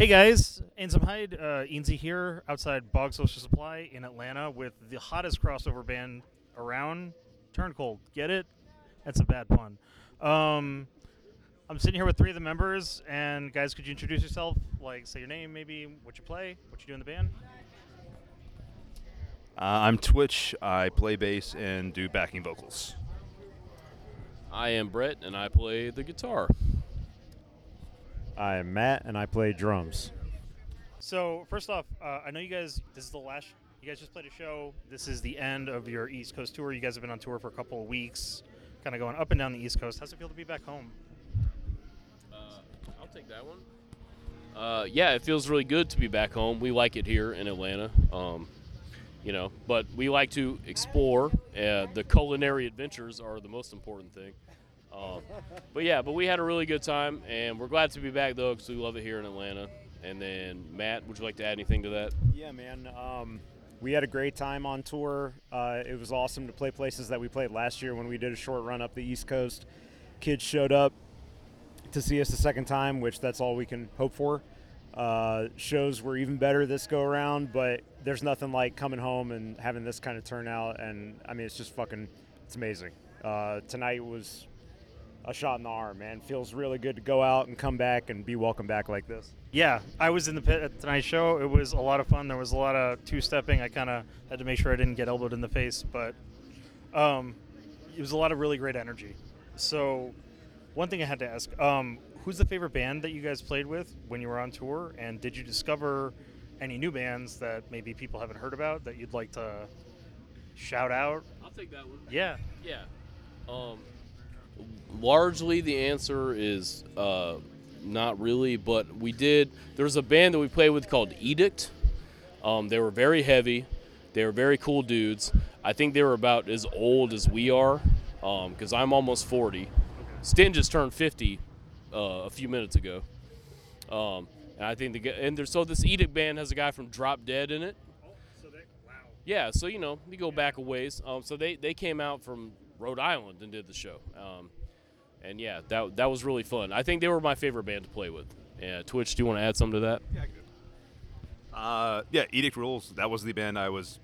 Hey guys, Ansem Hyde, uh, Ainsley here outside Boggs Social Supply in Atlanta with the hottest crossover band around. Turn cold, get it? That's a bad pun. Um, I'm sitting here with three of the members, and guys, could you introduce yourself? Like, say your name, maybe what you play, what you do in the band. Uh, I'm Twitch. I play bass and do backing vocals. I am Brett, and I play the guitar. I am Matt, and I play drums. So first off, uh, I know you guys. This is the last. You guys just played a show. This is the end of your East Coast tour. You guys have been on tour for a couple of weeks, kind of going up and down the East Coast. How's it feel to be back home? Uh, I'll take that one. Uh, yeah, it feels really good to be back home. We like it here in Atlanta, um, you know, but we like to explore. Uh, the culinary adventures are the most important thing. Um, but yeah, but we had a really good time, and we're glad to be back though because we love it here in Atlanta. And then Matt, would you like to add anything to that? Yeah, man. Um, we had a great time on tour. Uh, it was awesome to play places that we played last year when we did a short run up the East Coast. Kids showed up to see us the second time, which that's all we can hope for. Uh, shows were even better this go around, but there's nothing like coming home and having this kind of turnout. And I mean, it's just fucking, it's amazing. Uh, tonight was a shot in the arm, man. Feels really good to go out and come back and be welcome back like this. Yeah, I was in the pit at tonight's show. It was a lot of fun. There was a lot of two stepping. I kind of had to make sure I didn't get elbowed in the face, but um, it was a lot of really great energy. So, one thing I had to ask: um, Who's the favorite band that you guys played with when you were on tour? And did you discover any new bands that maybe people haven't heard about that you'd like to shout out? I'll take that one. Yeah. Yeah. Um, largely, the answer is uh, not really, but we did. There was a band that we played with called Edict. Um, they were very heavy. They were very cool dudes. I think they were about as old as we are, because I'm almost 40. Sten just turned 50 uh, a few minutes ago. Um, and I think the and there's so this Edict band has a guy from Drop Dead in it. Yeah, so you know, you go back a ways. Um, so they, they came out from Rhode Island and did the show. Um, and yeah, that that was really fun. I think they were my favorite band to play with. Yeah, Twitch, do you want to add something to that? Uh, yeah, Edict Rules. That was the band I was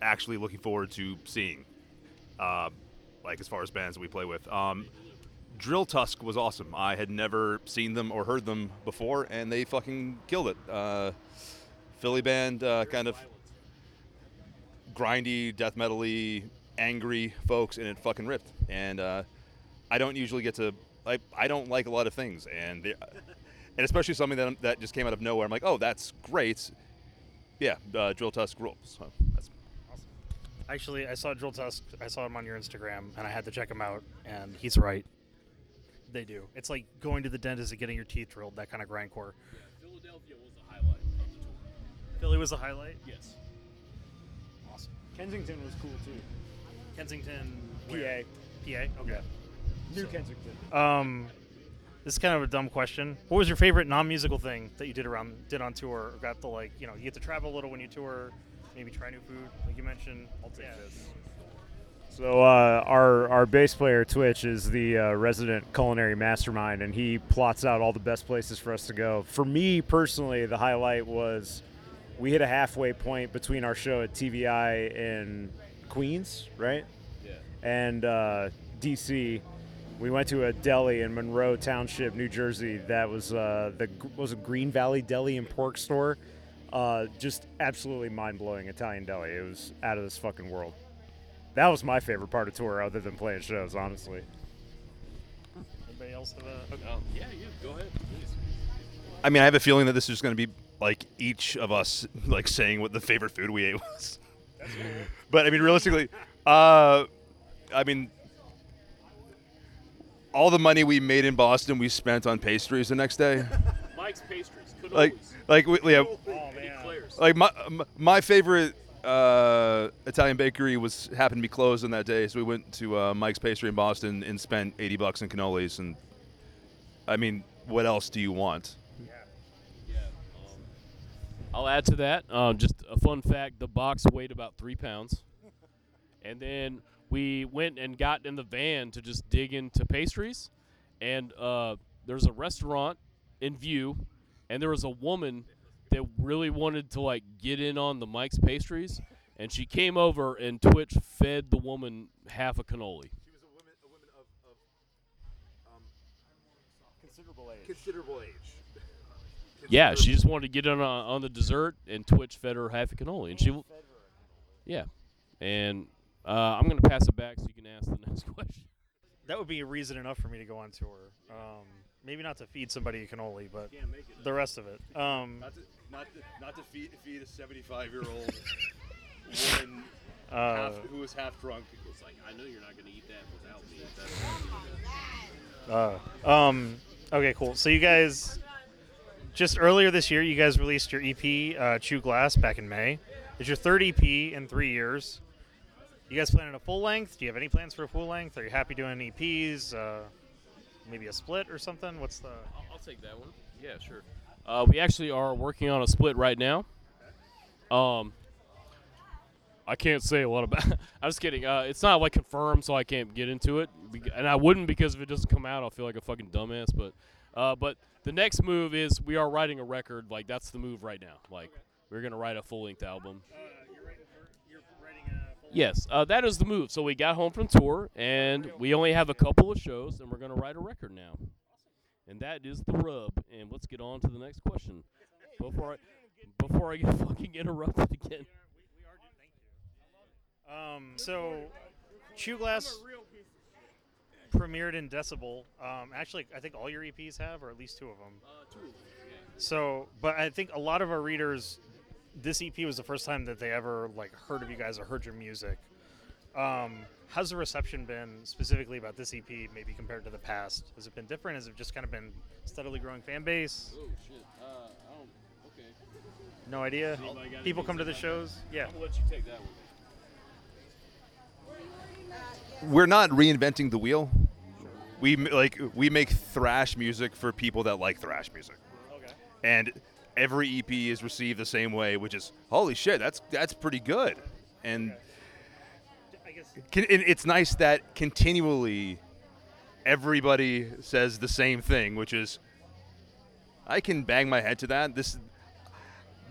actually looking forward to seeing. Uh, like as far as bands that we play with. Um, Drill Tusk was awesome. I had never seen them or heard them before, and they fucking killed it. Uh, Philly band, uh, kind of grindy, death metally, angry folks, and it fucking ripped. And uh, I don't usually get to like I don't like a lot of things, and they, and especially something that that just came out of nowhere. I'm like, oh, that's great. Yeah, uh, Drill Tusk rules. So that's awesome. Actually, I saw Drill Tusk. I saw him on your Instagram, and I had to check him out. And he's right. They do. It's like going to the dentist and getting your teeth drilled. That kind of grindcore. Philadelphia was the highlight of the tour. Philly was the highlight. Yes. Awesome. Kensington was cool too. Kensington, PA. where? PA. Okay. New Kensington. Um, this is kind of a dumb question. What was your favorite non-musical thing that you did around did on tour? Or got to like you know you get to travel a little when you tour, maybe try new food like you mentioned. I'll take this. So uh, our our bass player Twitch is the uh, resident culinary mastermind, and he plots out all the best places for us to go. For me personally, the highlight was we hit a halfway point between our show at TV Eye in Queens, right, Yeah. and uh, DC. We went to a deli in Monroe Township, New Jersey. That was uh, the was a Green Valley Deli and Pork Store. Uh, just absolutely mind blowing Italian deli. It was out of this fucking world. That was my favorite part of tour, other than playing shows, honestly. Anybody else have a? Okay. Um, yeah, you go ahead, please. I mean, I have a feeling that this is going to be like each of us like saying what the favorite food we ate was. But I mean, realistically, uh, I mean, all the money we made in Boston, we spent on pastries the next day. Mike's Pastries. Could like, like, we- yeah, Oh. Like my my favorite uh, Italian bakery was happened to be closed on that day, so we went to uh, Mike's Pastry in Boston and spent eighty bucks in cannolis. And I mean, what else do you want? Yeah. I'll add to that. Um, just a fun fact: the box weighed about three pounds, and then we went and got in the van to just dig into pastries, and uh, there's a restaurant in view, and there was a woman that really wanted to like get in on the Mike's pastries, and she came over and Twitch fed the woman half a cannoli. She was a woman, a woman of, of um, Considerable age. considerable age. Yeah, she just wanted to get in on, on the dessert, and Twitch fed her half a cannoli, and she, w- yeah, and uh, I'm gonna pass it back so you can ask the next question. That would be a reason enough for me to go on tour. Um, maybe not to feed somebody a cannoli, but the rest of it. Um, Not to, not to, not to feed, feed a 75 year old woman uh, half, who was half drunk. It's like I know you're not gonna eat that without me. Uh, um, okay, cool. So you guys, just earlier this year, you guys released your EP, uh, Chew Glass, back in May. It's your third EP in three years. You guys planning a full length? Do you have any plans for a full length? Are you happy doing EPs? Uh, maybe a split or something? What's the? I'll, I'll take that one. Yeah, sure. Uh, we actually are working on a split right now. Um, I can't say a lot about. I'm just kidding. Uh, it's not like confirmed, so I can't get into it, and I wouldn't because if it doesn't come out, I'll feel like a fucking dumbass. But, uh, but the next move is we are writing a record. Like that's the move right now. Like we're gonna write a full length album. Yes, uh, that is the move. So we got home from tour, and we only have a couple of shows, and we're gonna write a record now. And that is the rub. And let's get on to the next question. Before I before I get fucking interrupted again. Um, so, Chew Glass premiered in Decibel. Um, actually, I think all your EPs have, or at least two of them. Two. So, but I think a lot of our readers, this EP was the first time that they ever like heard of you guys or heard your music. Um, how's the reception been specifically about this EP, maybe compared to the past? Has it been different? Has it just kind of been steadily growing fan base? Oh shit. Uh, Okay. No idea. Anybody got People come to to the say shows. Yeah. I'm gonna let you take that one. We're not reinventing the wheel. We like we make thrash music for people that like thrash music, Okay. and every EP is received the same way, which is holy shit, that's that's pretty good, and I guess. Can, it's nice that continually everybody says the same thing, which is, I can bang my head to that. This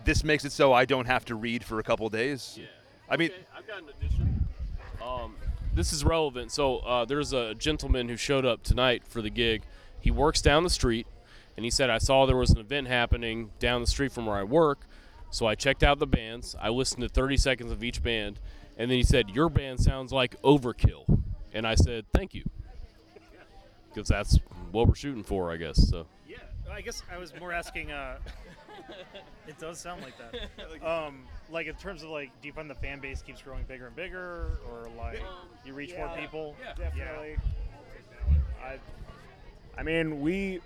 this makes it so I don't have to read for a couple days. Yeah. I mean, Okay, I've got an addition. Um, this is relevant. So uh, there's a gentleman who showed up tonight for the gig. He works down the street, and he said I saw there was an event happening down the street from where I work. So I checked out the bands. I listened to 30 seconds of each band, and then he said your band sounds like Overkill, and I said thank you, because that's what we're shooting for, I guess. So Yeah, I guess I was more asking. Uh, it does sound like that. Um, like in terms of like, do you find the fan base keeps growing bigger and bigger, or like you reach more people? Yeah. people? Definitely. I, I mean, we.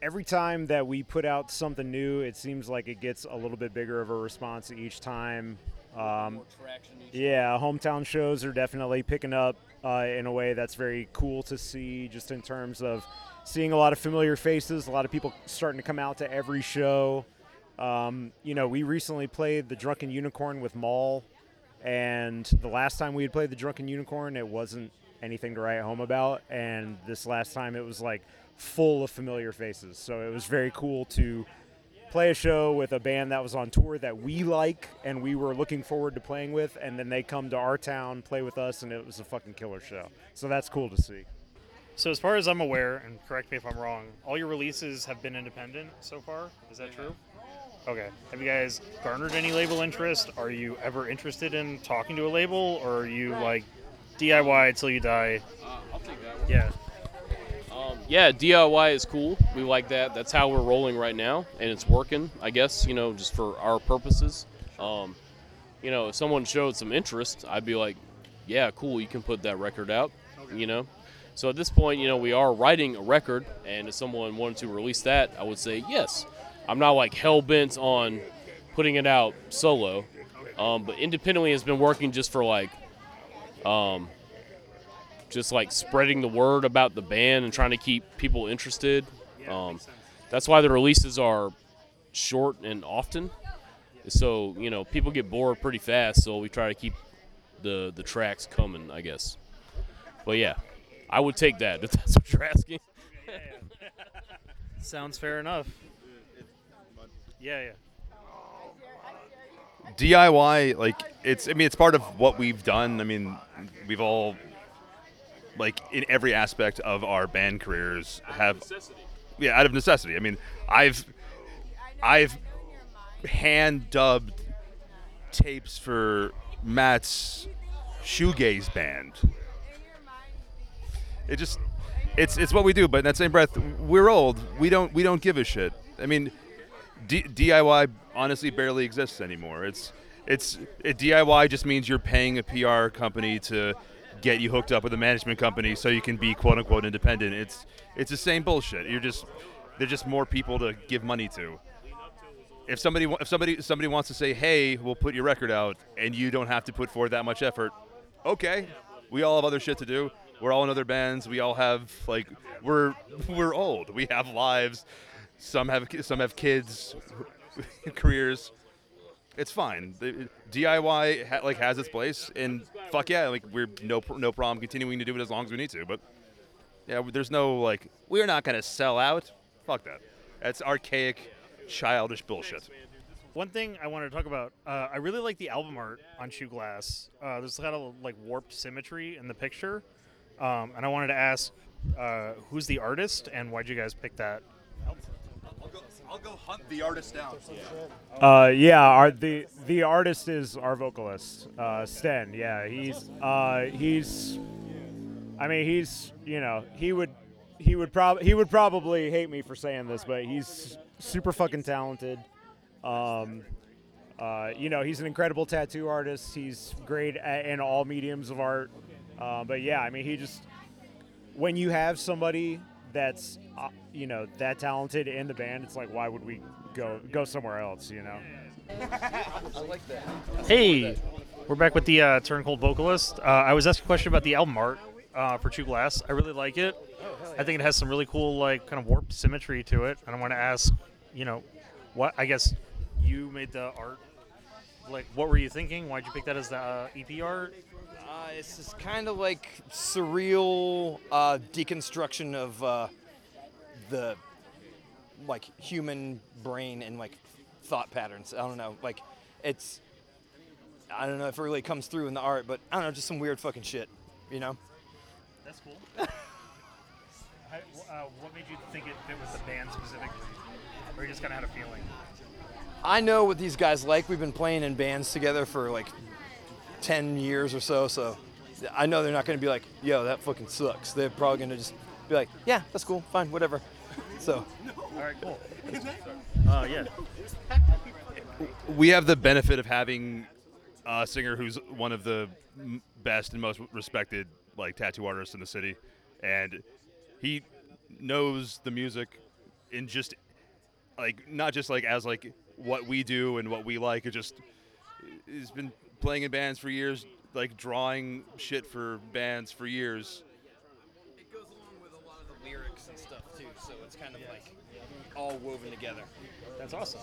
Every time that we put out something new, it seems like it gets a little bit bigger of a response each time. Um, yeah, hometown shows are definitely picking up uh, in a way that's very cool to see, just in terms of seeing a lot of familiar faces, a lot of people starting to come out to every show. Um, you know, we recently played the Drunken Unicorn with Maul, and the last time we had played the Drunken Unicorn, it wasn't anything to write home about, and this last time it was like full of familiar faces. So it was very cool to play a show with a band that was on tour that we like and we were looking forward to playing with, and then they come to our town, play with us, and it was a fucking killer show. So that's cool to see. So as far as I'm aware, and correct me if I'm wrong, all your releases have been independent so far. Is that true? Okay. Have you guys garnered any label interest? Are you ever interested in talking to a label, or are you like DIY till you die? Uh, I'll take that one. Yeah. Um, yeah, DIY is cool. We like that. That's how we're rolling right now, and it's working. I guess you know, just for our purposes. Um, you know, if someone showed some interest, I'd be like, "Yeah, cool. You can put that record out." You know. So at this point, you know, we are writing a record, and if someone wanted to release that, I would say yes. I'm not like hell bent on putting it out solo, um, but independently has been working just for like um, just like spreading the word about the band and trying to keep people interested. Um, that's why the releases are short and often. So you know people get bored pretty fast. So we try to keep the the tracks coming, I guess. But yeah, I would take that if that's what you're asking. Sounds fair enough. Yeah, yeah. DIY, like it's. I mean, it's part of what we've done. I mean, we've all, like, in every aspect of our band careers, have. Yeah, out of necessity. I mean, I've, I've hand dubbed tapes for Matt's shoegaze band. It just, it's it's what we do. But in that same breath, we're old. We don't we don't give a shit. I mean, D- DIY honestly barely exists anymore. It's it's it, DIY just means you're paying a PR company to get you hooked up with a management company so you can be quote unquote independent. It's it's the same bullshit. You're just there's just more people to give money to. If somebody if somebody somebody wants to say, "Hey, we'll put your record out," and you don't have to put forward that much effort, okay. We all have other shit to do. We're all in other bands. We all have like we're we're old. We have lives. Some have some have kids, careers. It's fine. The- DIY ha- like has its place, and fuck yeah, like we're no no problem continuing to do it as long as we need to. But yeah, there's no like we're not gonna sell out. Fuck that. That's archaic, childish bullshit. One thing I wanted to talk about, uh, I really like the album art on Chew Glass. Uh, there's kind of like warped symmetry in the picture, um, and I wanted to ask, uh, who's the artist and why'd you guys pick that? I'll go, I'll go hunt the artist down. Uh, yeah, our the the artist is our vocalist, uh, Sten. Yeah, he's uh, he's. I mean, he's you know he would he would probably he would probably hate me for saying this, but he's super fucking talented. Um, uh, you know, he's an incredible tattoo artist. He's great at, in all mediums of art. Uh, but yeah, I mean, he just when you have somebody that's uh, you know that talented in the band, it's like why would we go go somewhere else? You know. I like that. Hey, we're back with the uh, Turn Cold vocalist. Uh, I was asked a question about the album art uh, for Chew Glass. I really like it. I think it has some really cool, like, kind of warped symmetry to it. And I want to ask, you know, what I guess you made the art. Like, what were you thinking? Why'd you pick that as the uh, EP art? Uh, it's just kind of like surreal uh, deconstruction of uh, the like human brain and like thought patterns. I don't know. Like it's I don't know if it really comes through in the art, but I don't know, just some weird fucking shit. You know? That's cool. I, uh, what made you think it fit with the band specifically? Or you just kind of had a feeling? I know what these guys like. We've been playing in bands together for like 10 years or so, so I know they're not going to be like, yo, that fucking sucks. They're probably going to just be like, yeah, that's cool, fine, whatever. So, All right, cool. Uh, yeah. we have the benefit of having a singer who's one of the best and most respected like tattoo artists in the city, and he knows the music in just like not just like as like what we do and what we like. It just he's been playing in bands for years, like drawing shit for bands for years. it goes along with a lot of the lyrics and stuff too, so it's kind of like all woven together. That's awesome.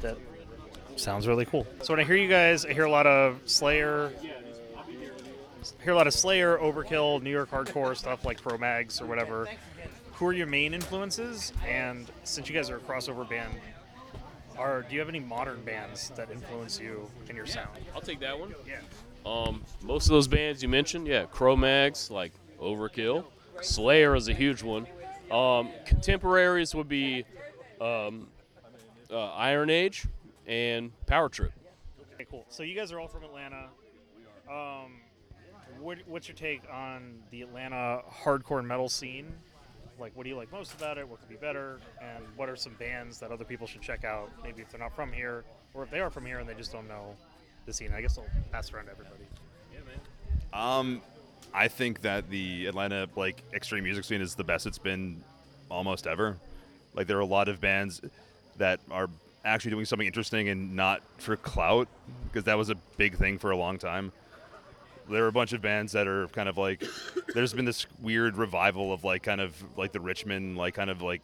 That sounds really cool. So when I hear you guys, I hear a lot of Slayer. I hear a lot of Slayer, Overkill, New York hardcore stuff like Cro-Mags or whatever. Who are your main influences? And since you guys are a crossover band, are do you have any modern bands that influence you in your sound? I'll take that one. Yeah. Um, most of those bands you mentioned, yeah, Cro-Mags, like Overkill, Slayer is a huge one. Um, contemporaries would be um, uh, Iron Age and Power Trip. Okay, cool. So you guys are all from Atlanta. Um, what, what's your take on the Atlanta hardcore metal scene? Like, what do you like most about it? What could be better? And what are some bands that other people should check out? Maybe if they're not from here, or if they are from here and they just don't know the scene. I guess I'll pass it around to everybody. Yeah, man. Um, I think that the Atlanta like extreme music scene is the best it's been almost ever. Like there are a lot of bands that are actually doing something interesting and not for clout because that was a big thing for a long time. There are a bunch of bands that are kind of like there's been this weird revival of like kind of like the Richmond like kind of like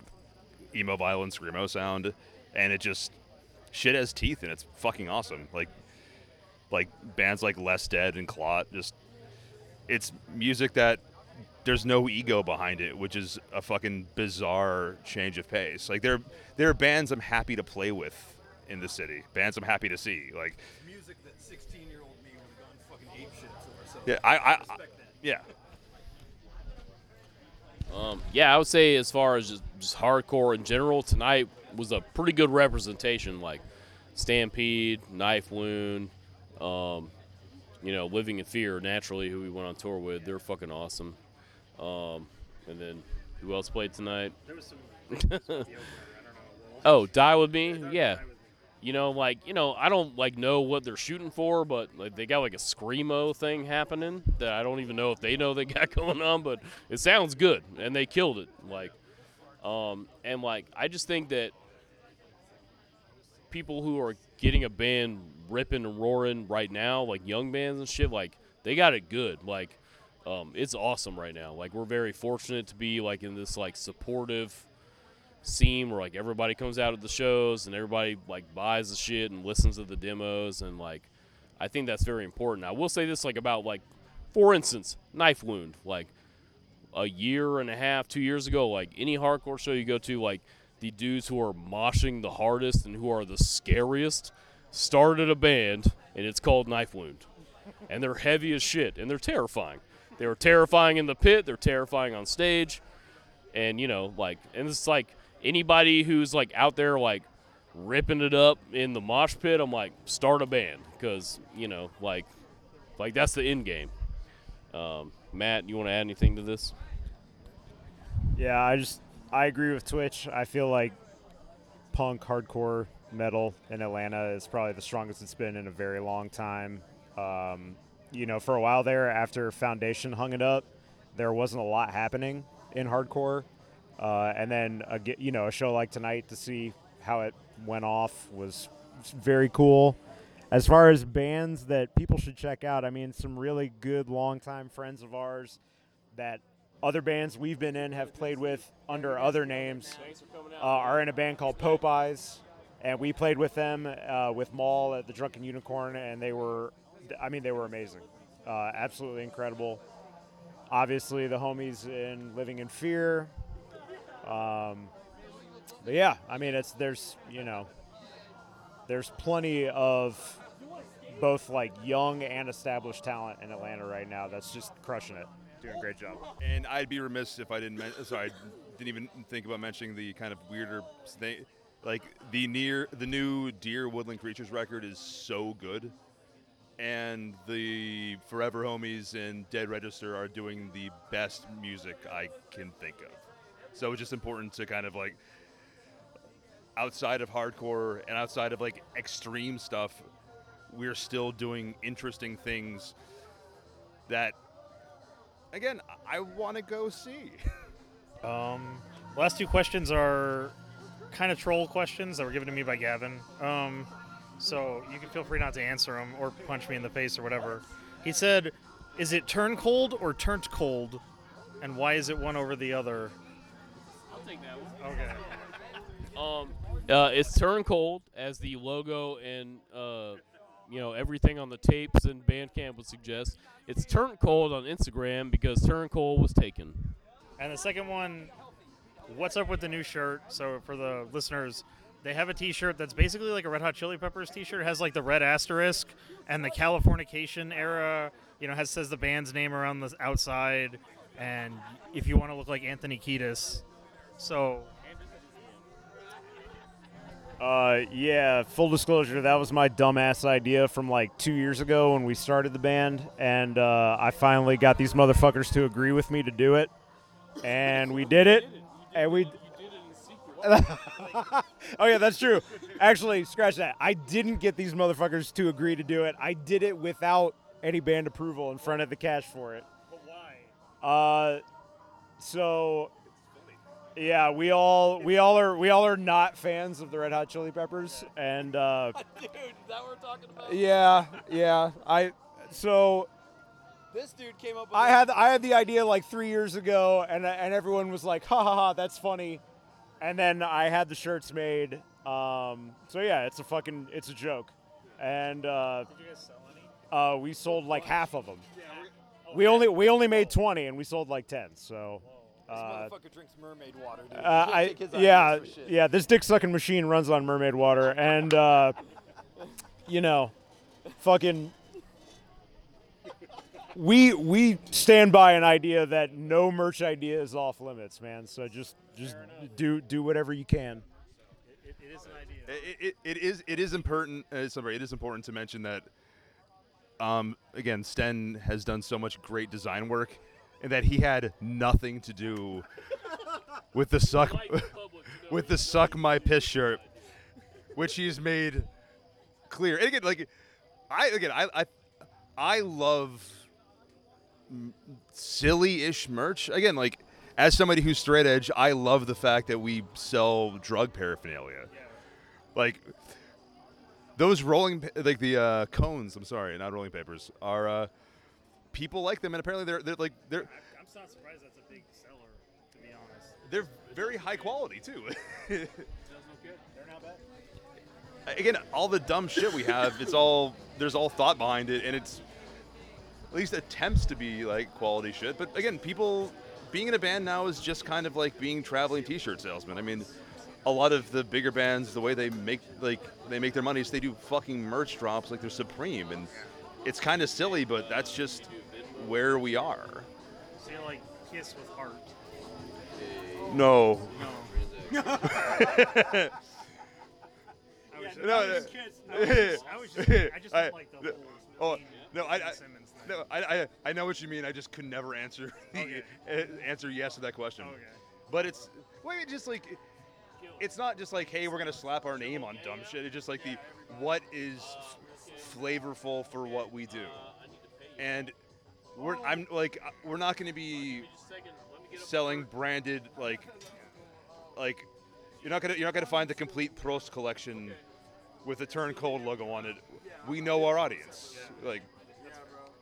emo violence screamo sound and it just shit has teeth and it's fucking awesome. Like like bands like Less Dead and Clot just it's music that there's no ego behind it, which is a fucking bizarre change of pace. Like there there are bands I'm happy to play with in the city, bands I'm happy to see. Like Music that 16 year old me would have gone fucking ape shit. So yeah, I, I, I yeah. Um, yeah, I would say as far as just, just hardcore in general, tonight was a pretty good representation. Like Stampede, Knife Wound, um, you know, Living in Fear, naturally, who we went on tour with. They're fucking awesome. Um, and then who else played tonight? There was some. I don't know. Oh, Die With Me? Yeah. You know, like, you know, I don't like know what they're shooting for, but like they got like a screamo thing happening that I don't even know if they know they got going on, but it sounds good and they killed it. Like um and like I just think that people who are getting a band ripping and roaring right now, like young bands and shit, like they got it good. Like um it's awesome right now. Like we're very fortunate to be like in this like supportive scene where like everybody comes out at the shows and everybody like buys the shit and listens to the demos and like I think that's very important. I will say this like about like for instance, Knife Wound, like a year and a half, two years ago, like any hardcore show you go to, like the dudes who are moshing the hardest and who are the scariest started a band and it's called Knife Wound. And they're heavy as shit and they're terrifying. They were terrifying in the pit, they're terrifying on stage. And you know, like and it's like anybody who's like out there like ripping it up in the mosh pit, I'm like, start a band because you know, like, like that's the end game. Um, Matt, you want to add anything to this? Yeah, I just I agree with Twitch. I feel like punk hardcore metal in Atlanta is probably the strongest it's been in a very long time. Um, you know, for a while there, after Foundation hung it up, there wasn't a lot happening in hardcore. Uh, and then, a, you know, a show like tonight to see how it went off was very cool. As far as bands that people should check out, I mean, some really good longtime friends of ours that other bands we've been in have played with under other names uh, are in a band called Popeyes, and we played with them uh, with Maul at the Drunken Unicorn, and they were, I mean, they were amazing, uh, absolutely incredible. Obviously, the homies in Living in Fear. Um, but yeah, I mean, it's there's you know, there's plenty of both like young and established talent in Atlanta right now that's just crushing it, doing a great job. And I'd be remiss if I didn't. Men- sorry, I didn't even think about mentioning the kind of weirder thing. Like the near the new Deer Woodland Creatures record is so good, and the Forever Homies and Dead Register are doing the best music I can think of. So it's just important to kind of like outside of hardcore and outside of like extreme stuff, we're still doing interesting things that again, I want to go see. Um, last two questions are kind of troll questions that were given to me by Gavin. Um, so you can feel free not to answer them or punch me in the face or whatever. He said, "Is it turn cold or turnt cold, and why is it one over the other?" Take that one. Okay. Um, uh, it's Turn Cold as the logo and uh, you know everything on the tapes and Bandcamp would suggest. It's Turn Cold on Instagram because Turn Cold was taken. And the second one, what's up with the new shirt? So for the listeners, they have a T-shirt that's basically like a Red Hot Chili Peppers T-shirt. It has like the red asterisk and the Californication era. You know, has says the band's name around the outside. And if you want to look like Anthony Kiedis, so Uh, yeah, full disclosure, that was my dumbass idea from like two years ago when we started the band, and uh, I finally got these motherfuckers to agree with me to do it, and we did it, and we. oh yeah, that's true. Actually, scratch that. I didn't get these motherfuckers to agree to do it. I did it without any band approval in front of the cash for it. but why? Uh, so yeah, we all we all are we all are not fans of the Red Hot Chili Peppers, and uh, Dude, is that what we're talking about? yeah, yeah. I so This dude came up with I had I had the idea like three years ago, and and everyone was like, ha ha ha, that's funny, and then I had the shirts made. Um, so yeah, it's a fucking it's a joke, and uh, Did you guys sell any? uh, we sold like half of them. we only we only made 20 and we sold like 10. So. This Uh, motherfucker drinks mermaid water, dude. Uh, I yeah ideas for shit. yeah this dick sucking machine runs on mermaid water and uh, you know fucking we we stand by an idea that no merch idea is off limits man so just just do do whatever you can It, it is an idea. It, it, it is it is important. Uh, sorry, it is important to mention that. Um, again, Sten has done so much great design work, and that he had nothing to do with the suck with the suck my piss shirt, which he's made clear. And again, like I again I I, I love silly-ish merch. Again, like as somebody who's straight edge, I love the fact that we sell drug paraphernalia. Like those rolling, like the uh, cones. I'm sorry, not rolling papers. Are uh, people like them? And apparently they're they're like they're I'm not surprised that's a big seller, to be honest. they're very high quality too. Again, all the dumb shit we have, it's all there's all thought behind it, and it's at least attempts to be like quality shit. But again, people being in a band now is just kind of like being traveling T-shirt salesman. I mean, a lot of the bigger bands, the way they make like they make their money is they do fucking merch drops like they're Supreme, and it's kind of silly, but that's just where we are. So you're like Kiss with heart. No, No. I was, No, I no. was, I was just, I was just, I just I- don't like the whole oh, no, I- I- No, I, I, I know what you mean. I just could never answer Okay. answer yes to that question. Okay. But it's wait, just like it's not just like hey, we're gonna slap our name on dumb shit. It's just like the what is flavorful for what we do, and we're I'm like we're not gonna be selling branded like like you're not gonna you're not gonna find the complete Proust collection with the Turn Cold logo on it. We know our audience. Like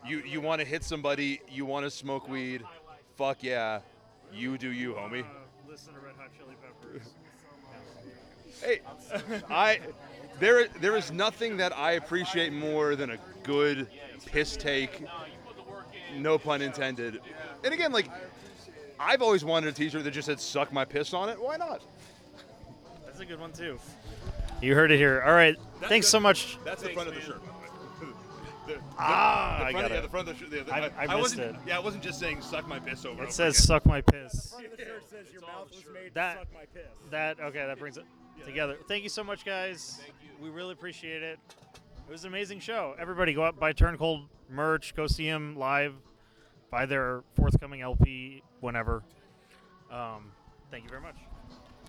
you you want to hit somebody, you want to smoke weed, fuck yeah, you do you, homie. Uh, listen to Red Hot Chili Peppers. Hey, I there there is nothing that I appreciate more than a good piss take. No pun intended. And again, like I've always wanted a T-shirt that just said "suck my piss" on it. Why not? That's a good one too. You heard it here. All right. Thanks so much. That's the front of the shirt. The, the, Ah, the I front, got yeah, it. the front of the shirt. The, I- the, I missed wasn't, it. Yeah, I wasn't just saying "suck my piss" over. It over says again. "suck my piss." the front of the shirt says your mouth was made That- suck my piss That okay? That brings it together. Thank you so much, guys. We really appreciate it. It was an amazing show. Everybody, go out buy Turn Cold merch. Go see them live. Buy their forthcoming LP whenever. Um, thank you very much.